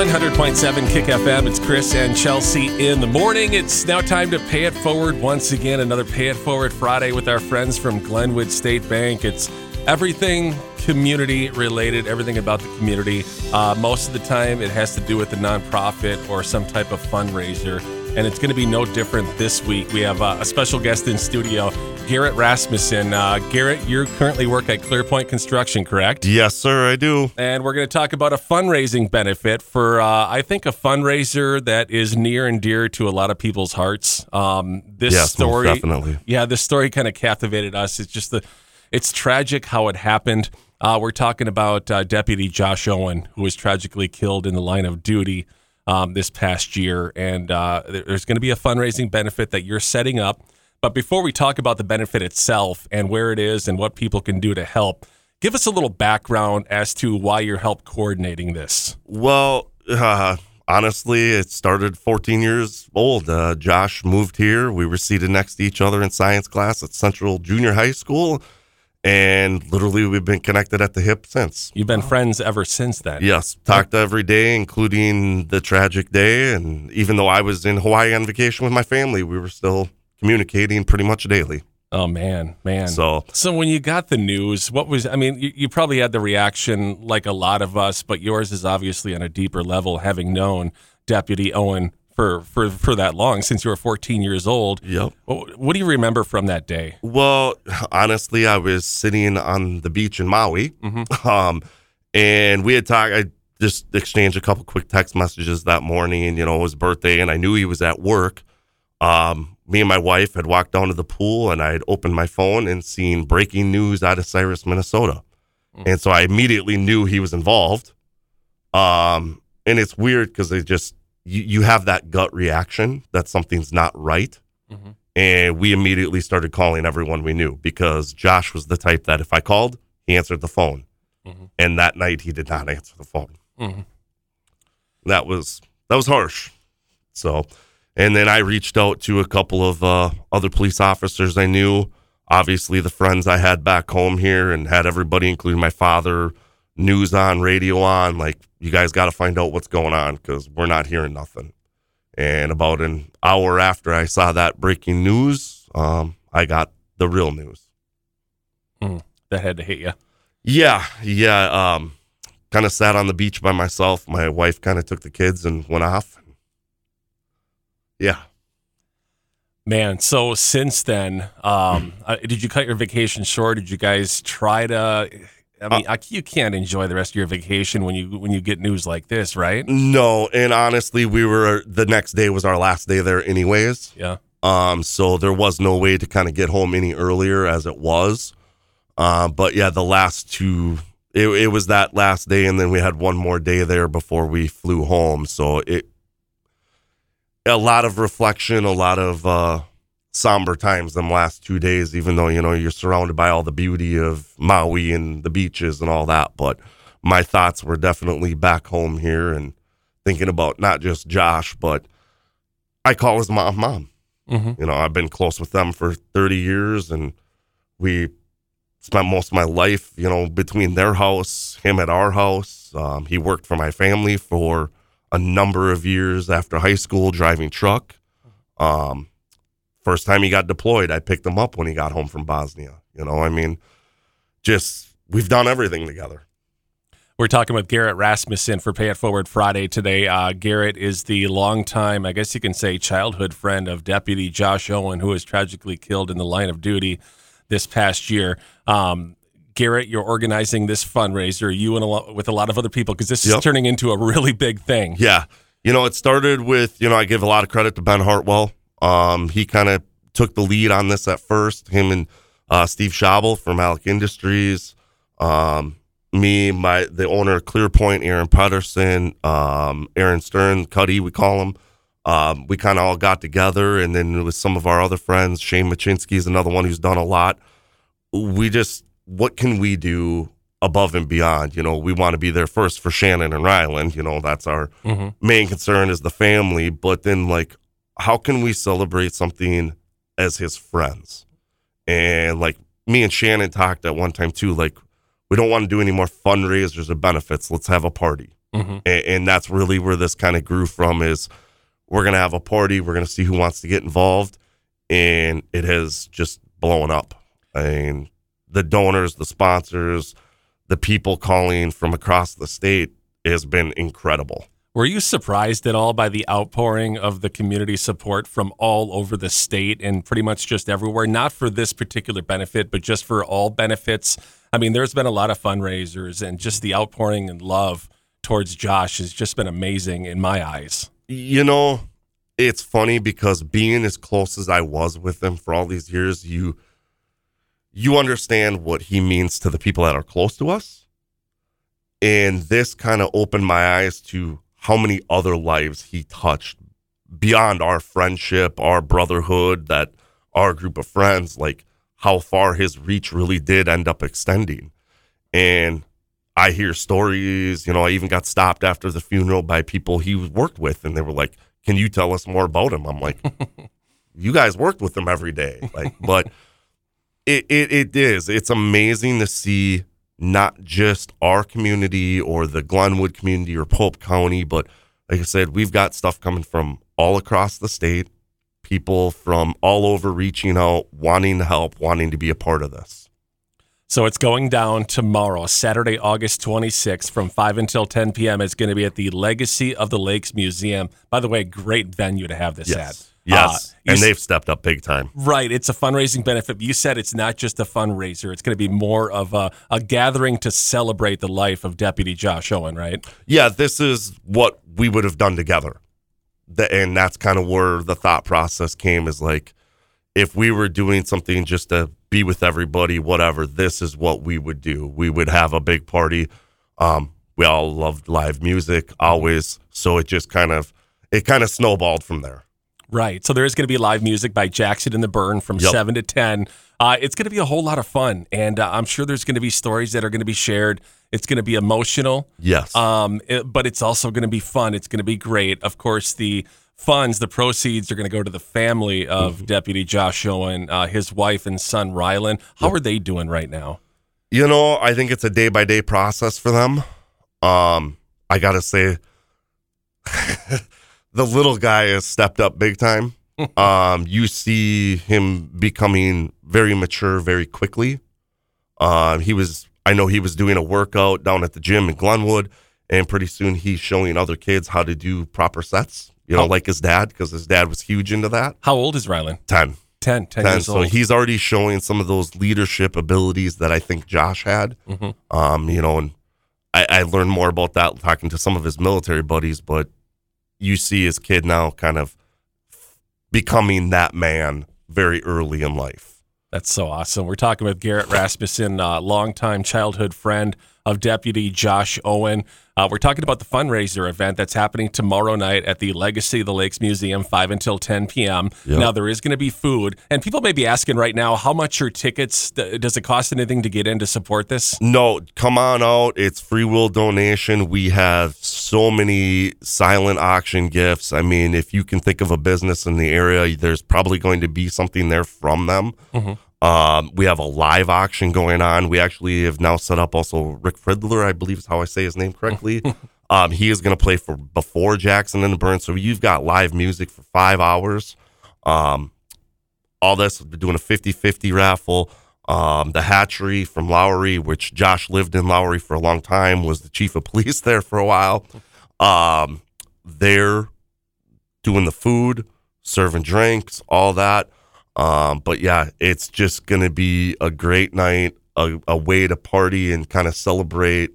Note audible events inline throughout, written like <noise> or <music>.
100.7 Kick FM. It's Chris and Chelsea in the morning. It's now time to pay it forward once again. Another Pay It Forward Friday with our friends from Glenwood State Bank. It's everything community related, everything about the community. Uh, most of the time, it has to do with a nonprofit or some type of fundraiser. And it's going to be no different this week. We have uh, a special guest in studio, Garrett Rasmussen. Uh, Garrett, you currently work at Clearpoint Construction, correct? Yes, sir, I do. And we're going to talk about a fundraising benefit for, uh, I think, a fundraiser that is near and dear to a lot of people's hearts. Um, this Yes, story, definitely. yeah, this story kind of captivated us. It's just the, it's tragic how it happened. Uh, we're talking about uh, Deputy Josh Owen, who was tragically killed in the line of duty um, this past year, and uh, there's going to be a fundraising benefit that you're setting up. But before we talk about the benefit itself and where it is and what people can do to help, give us a little background as to why you're help coordinating this. Well, uh, honestly, it started 14 years old. Uh, Josh moved here. We were seated next to each other in science class at Central Junior High School. And literally, we've been connected at the hip since. You've been friends ever since then. Yes, talked every day, including the tragic day. And even though I was in Hawaii on vacation with my family, we were still communicating pretty much daily. Oh man, man. So, So when you got the news, what was I mean, you, you probably had the reaction like a lot of us, but yours is obviously on a deeper level having known Deputy Owen for for for that long since you were 14 years old. yep. What, what do you remember from that day? Well, honestly, I was sitting on the beach in Maui, <laughs> um, and we had talked. I just exchanged a couple quick text messages that morning. And you know, it was birthday, and I knew he was at work. Um, me and my wife had walked down to the pool, and I had opened my phone and seen breaking news out of Cyrus, Minnesota, and so I immediately knew he was involved. Um, and it's weird because they just you, you have that gut reaction that something's not right and we immediately started calling everyone we knew because Josh was the type that if I called, he answered the phone, Mhm. and that night he did not answer the phone. Mhm. That was that was harsh. So, and then I reached out to a couple of uh, other police officers I knew. Obviously, the friends I had back home here, and had everybody, including my father, news on, radio on. Like, you guys got to find out what's going on because we're not hearing nothing. And about an hour after I saw that breaking news, um, I got the real news. That had to hit you. Yeah, yeah. Um, kind of sat on the beach by myself. My wife kind of took the kids and went off. Yeah. Man, so since then, um, <clears throat> uh, did you cut your vacation short? Did you guys try to? I mean, I, you can't enjoy the rest of your vacation when you when you get news like this, right? No, and honestly, we were the next day was our last day there, anyways. Yeah. Um, so there was no way to kind of get home any earlier as it was. Uh, but yeah, the last two, it, it was that last day, and then we had one more day there before we flew home. So it, a lot of reflection, a lot of uh, somber times them last two days. Even though you know you're surrounded by all the beauty of Maui and the beaches and all that, but my thoughts were definitely back home here and thinking about not just Josh, but I call his mom mom. Mm-hmm. You know, I've been close with them for 30 years and we spent most of my life, you know, between their house, him at our house. Um, he worked for my family for a number of years after high school driving truck. Um, first time he got deployed, I picked him up when he got home from Bosnia. You know, I mean, just we've done everything together. We're talking with Garrett Rasmussen for Pay It Forward Friday today. Uh, Garrett is the longtime, I guess you can say, childhood friend of Deputy Josh Owen, who was tragically killed in the line of duty this past year. Um, Garrett, you're organizing this fundraiser, you and a lot, with a lot of other people, because this is turning into a really big thing. Yeah. You know, it started with, you know, I give a lot of credit to Ben Hartwell. Um, he kind of took the lead on this at first, him and uh, Steve Schabel from Alec Industries. Um, me, my the owner of Clearpoint, Aaron Pedersen, um, Aaron Stern, Cuddy, we call him. Um, we kind of all got together, and then with some of our other friends, Shane Machinsky is another one who's done a lot. We just, what can we do above and beyond? You know, we want to be there first for Shannon and Rylan. You know, that's our Mhm. main concern is the family. But then, like, how can we celebrate something as his friends? And like me and Shannon talked at one time too, like we don't want to do any more fundraisers or benefits. Let's have a party. Mm-hmm. and, and that's really where this kind of grew from is we're gonna have a party we're gonna see who wants to get involved and it has just blown up i mean the donors the sponsors the people calling from across the state has been incredible Were you surprised at all by the outpouring of the community support from all over the state and pretty much just everywhere? Not for this particular benefit, but just for all benefits. I mean, there's been a lot of fundraisers, and just the outpouring and love towards Josh has just been amazing in my eyes. you know it's funny because being as close as i was with him for all these years you you understand what he means to the people that are close to us and this kind of opened my eyes to how many other lives he touched beyond our friendship our brotherhood that our group of friends like how far his reach really did end up extending and I hear stories, you know, I even got stopped after the funeral by people he worked with and they were like, "Can you tell us more about him?" I'm like, <laughs> "You guys worked with him every day." Like, but it it it is. It's amazing to see not just our community or the Glenwood community or Pope County, but like I said, we've got stuff coming from all across the state, people from all over reaching out, wanting to help, wanting to be a part of this. So it's going down tomorrow, Saturday, August 26th, from 5 until 10 p.m. It's going to be at the Legacy of the Lakes Museum. By the way, great venue to have this at. Yes. Yes. Uh, and they've stepped up big time. Right. It's a fundraising benefit. You said it's not just a fundraiser, it's going to be more of a, a gathering to celebrate the life of Deputy Josh Owen, right? Yeah, this is what we would have done together. The, and that's kind of where the thought process came is like, if we were doing something just to be with everybody, whatever, this is what we would do. We would have a big party. Um, we all loved live music always. So it just kind of, it kind of snowballed from there. Right. So there is going to be live music by Jackson and the Burn from Yep. 7 to 10. Uh, it's going to be a whole lot of fun. And uh, I'm sure there's going to be stories that are going to be shared. It's going to be emotional. Yes. Um, it- but it's also going to be fun. It's going to be great. Of course, the funds, the proceeds are going to go to the family of Mm-hmm. Deputy Josh Owen, uh, his wife and son Rylan. How are they doing right now? You know, I think it's a day by day process for them. Um, I gotta say, <laughs> the little guy has stepped up big time. <laughs> um, you see him becoming very mature very quickly. Um, he was, I know he was doing a workout down at the gym in Glenwood, and pretty soon he's showing other kids how to do proper sets. You know, Oh. like his dad, because his dad was huge into that. How old is Rylan? Ten. 10, 10 10. years So old. he's already showing some of those leadership abilities that I think Josh had. Mhm. Um, you know, and I, I learned more about that talking to some of his military buddies, but you see his kid now kind of becoming that man very early in life. That's so awesome. We're talking with Garrett Rasmussen, uh, longtime childhood friend of Deputy Josh Owen. Uh, we're talking about the fundraiser event that's happening tomorrow night at the Legacy of the Lakes Museum, 5 until 10 p.m. Yep. Now, there is going to be food, and people may be asking right now, how much are tickets? Does it cost anything to get in to support this? No, come on out. It's free will donation. We have so many silent auction gifts. I mean, if you can think of a business in the area, there's probably going to be something there from them. Um, we have a live auction going on. We actually have now set up also Rick Fridler, I believe is how I say his name correctly. <laughs> um, he is going to play for before Jackson and the Burn. So you've got live music for five hours. Um, all this, we're doing a 50 50 raffle. Um, the hatchery from Lowry, which Josh lived in Lowry for a long time, was the chief of police <laughs> there for a while. Um, they're doing the food, serving drinks, all that. Um, but yeah, it's just going to be a great night, a, a way to party and kind of celebrate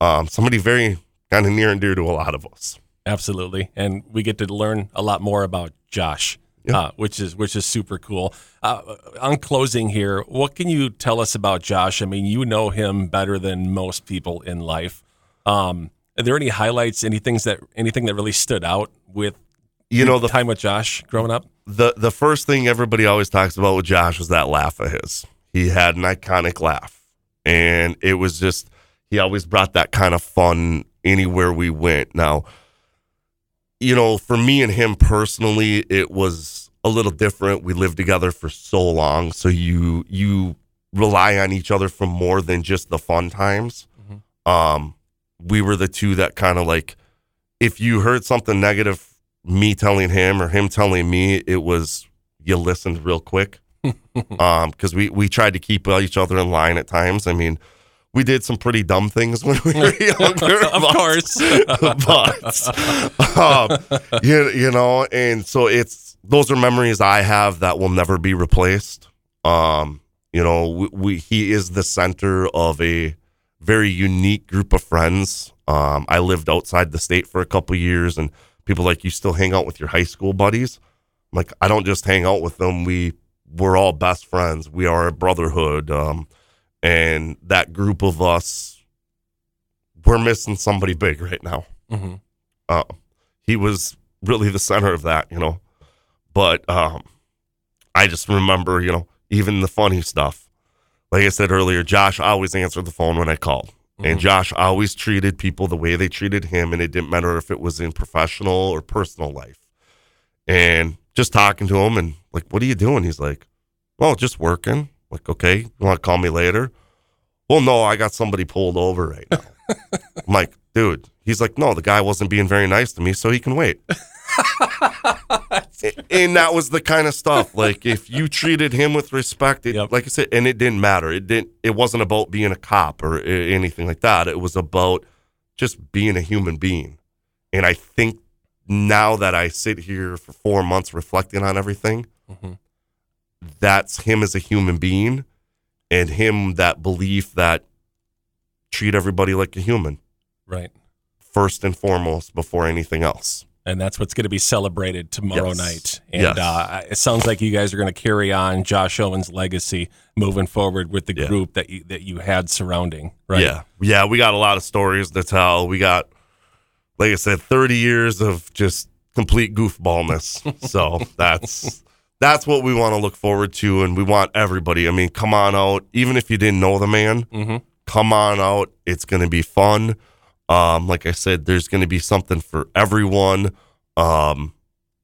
um, somebody very kind of near and dear to a lot of us. Absolutely, and we get to learn a lot more about Josh, Yeah. uh, which is which is super cool. Uh, on closing here, what can you tell us about Josh? I mean, you know him better than most people in life. Um, are there any highlights? Any things that anything that really stood out with You know, the time with Josh growing up? the the first thing everybody always talks about with Josh was that laugh of his. He had an iconic laugh, and it was just he always brought that kind of fun anywhere we went. Now, you know, for me and him personally, it was a little different. We lived together for so long, so you you rely on each other for more than just the fun times. Um, we were the two that kind of like, if you heard something negative, me telling him or him telling me, it was you listened real quick. <laughs> um, because we we tried to keep each other in line at times. I mean, we did some pretty dumb things when we were <laughs> younger, of but- course. <laughs> but um, you, you know, and so it's those are memories I have that will never be replaced. Um, you know, we, we he is the center of a very unique group of friends. Um, I lived outside the state for a couple years, and people like you still hang out with your high school buddies. I'm like I don't just hang out with them. We we're all best friends. We are a brotherhood. Um, and that group of us, we're missing somebody big right now. Mhm. Uh, he was really the center of that, you know. But um, I just remember, you know, even the funny stuff. Like I said earlier, Josh always answered the phone when I called. And mm-hmm. Josh always treated people the way they treated him, and it didn't matter if it was in professional or personal life. And just talking to him and like, what are you doing? He's like, well, just working. Like, okay, you want to call me later? Well, no, I got somebody pulled over right now. <laughs> I'm like, dude. He's like, no, the guy wasn't being very nice to me, so he can wait. <laughs> and that was the kind of stuff. Like, if you treated him with respect, it, Yep. like I said, and it didn't matter. It didn't. It wasn't about being a cop or anything like that. It was about just being a human being. And I think now that I sit here for four months reflecting on everything, Mhm. that's him as a human being, and him that belief that treat everybody like a human Right. first and foremost before anything else. And that's what's going to be celebrated tomorrow Yes. night. And Yes. uh, it sounds like you guys are going to carry on Josh Owen's legacy moving forward with the Yeah. group that you, that you had surrounding. Right. Yeah. Yeah. We got a lot of stories to tell. We got, like I said, 30 years of just complete goofballness. <laughs> so that's. That's what we want to look forward to, and we want everybody. I mean, come on out. Even if you didn't know the man, hmm come on out. It's going to be fun. Um, like I said, there's going to be something for everyone. Um,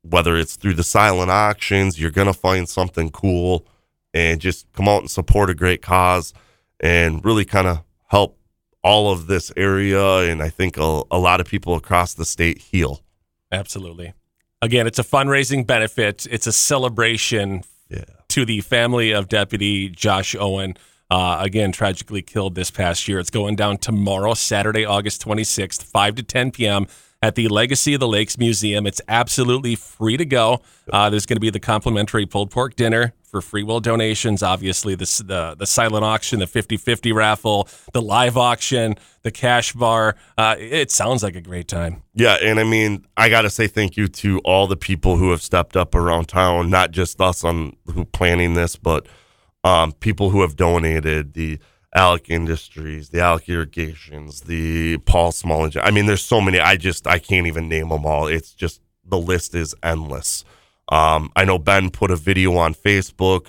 whether it's through the silent auctions, you're going to find something cool and just come out and support a great cause and really kind of help all of this area. And I think a, a lot of people across the state heal. Absolutely. Again, it's a fundraising benefit. It's a celebration Yeah. to the family of Deputy Josh Owen. Uh, again, tragically killed this past year. It's going down tomorrow, Saturday, August 26th, 5 to 10 p.m. at the Legacy of the Lakes Museum. It's absolutely free to go. Uh, there's going to be the complimentary pulled pork dinner for free will donations. Obviously, the, the, the silent auction, the 50 50 raffle, the live auction, the cash bar. Uh, it sounds like a great time. Yeah, and I mean, I got to say thank you to all the people who have stepped up around town, not just us on who planning this, but um, people who have donated the Alec Industries, the Alec Irrigations, the Paul Small. I mean, there's so many. I just I can't even name them all. It's just the list is endless. Um, I know Ben put a video on Facebook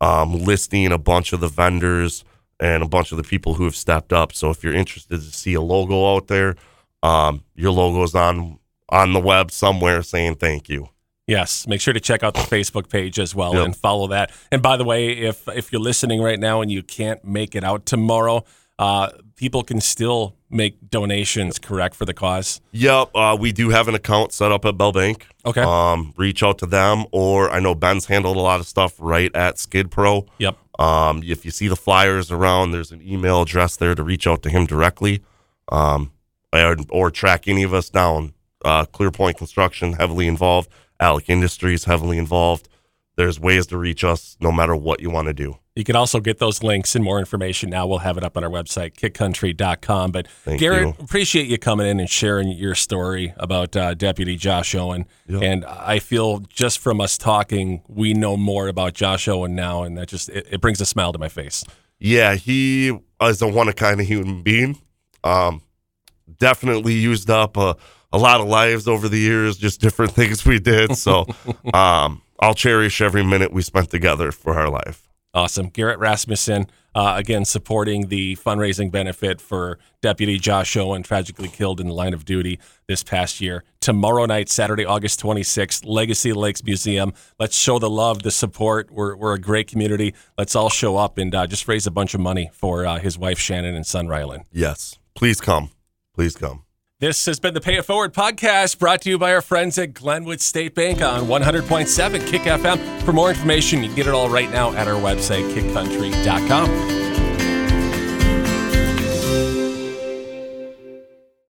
um, listing a bunch of the vendors and a bunch of the people who have stepped up. So if you're interested to see a logo out there, um, your logo's on on the web somewhere saying thank you. Yes, make sure to check out the Facebook page as well Yep. and follow that. And by the way, if if you're listening right now and you can't make it out tomorrow, uh, people can still make donations, correct, for the cause. Yep, uh, we do have an account set up at Bell Bank. Okay. Um, reach out to them, or I know Ben's handled a lot of stuff right at Skid Pro. Yep. Um, if you see the flyers around, there's an email address there to reach out to him directly, um, or, or track any of us down. Uh, Clearpoint Construction heavily involved. Alec Industries heavily involved. There's ways to reach us no matter what you want to do. You can also get those links and more information now. We'll have it up on our website, kickcountry.com. But Thank Garrett, you. appreciate you coming in and sharing your story about uh, Deputy Josh Owen. Yep. And I feel just from us talking, we know more about Josh Owen now, and that just it, it brings a smile to my face. Yeah, he is a one of kind of human being. Um, definitely used up a, a lot of lives over the years, just different <laughs> things we did. So <laughs> um, I'll cherish every minute we spent together for our life. Awesome. Garrett Rasmussen, uh, again, supporting the fundraising benefit for Deputy Josh Owen, tragically killed in the line of duty this past year. Tomorrow night, Saturday, August 26th, Legacy Lakes Museum. Let's show the love, the support. We're, we're a great community. Let's all show up and uh, just raise a bunch of money for uh, his wife, Shannon, and son, Rylan. Yes, please come. please come. This has been the Pay It Forward podcast brought to you by our friends at Glenwood State Bank on 100.7 Kick FM. For more information, you can get it all right now at our website, kickcountry.com.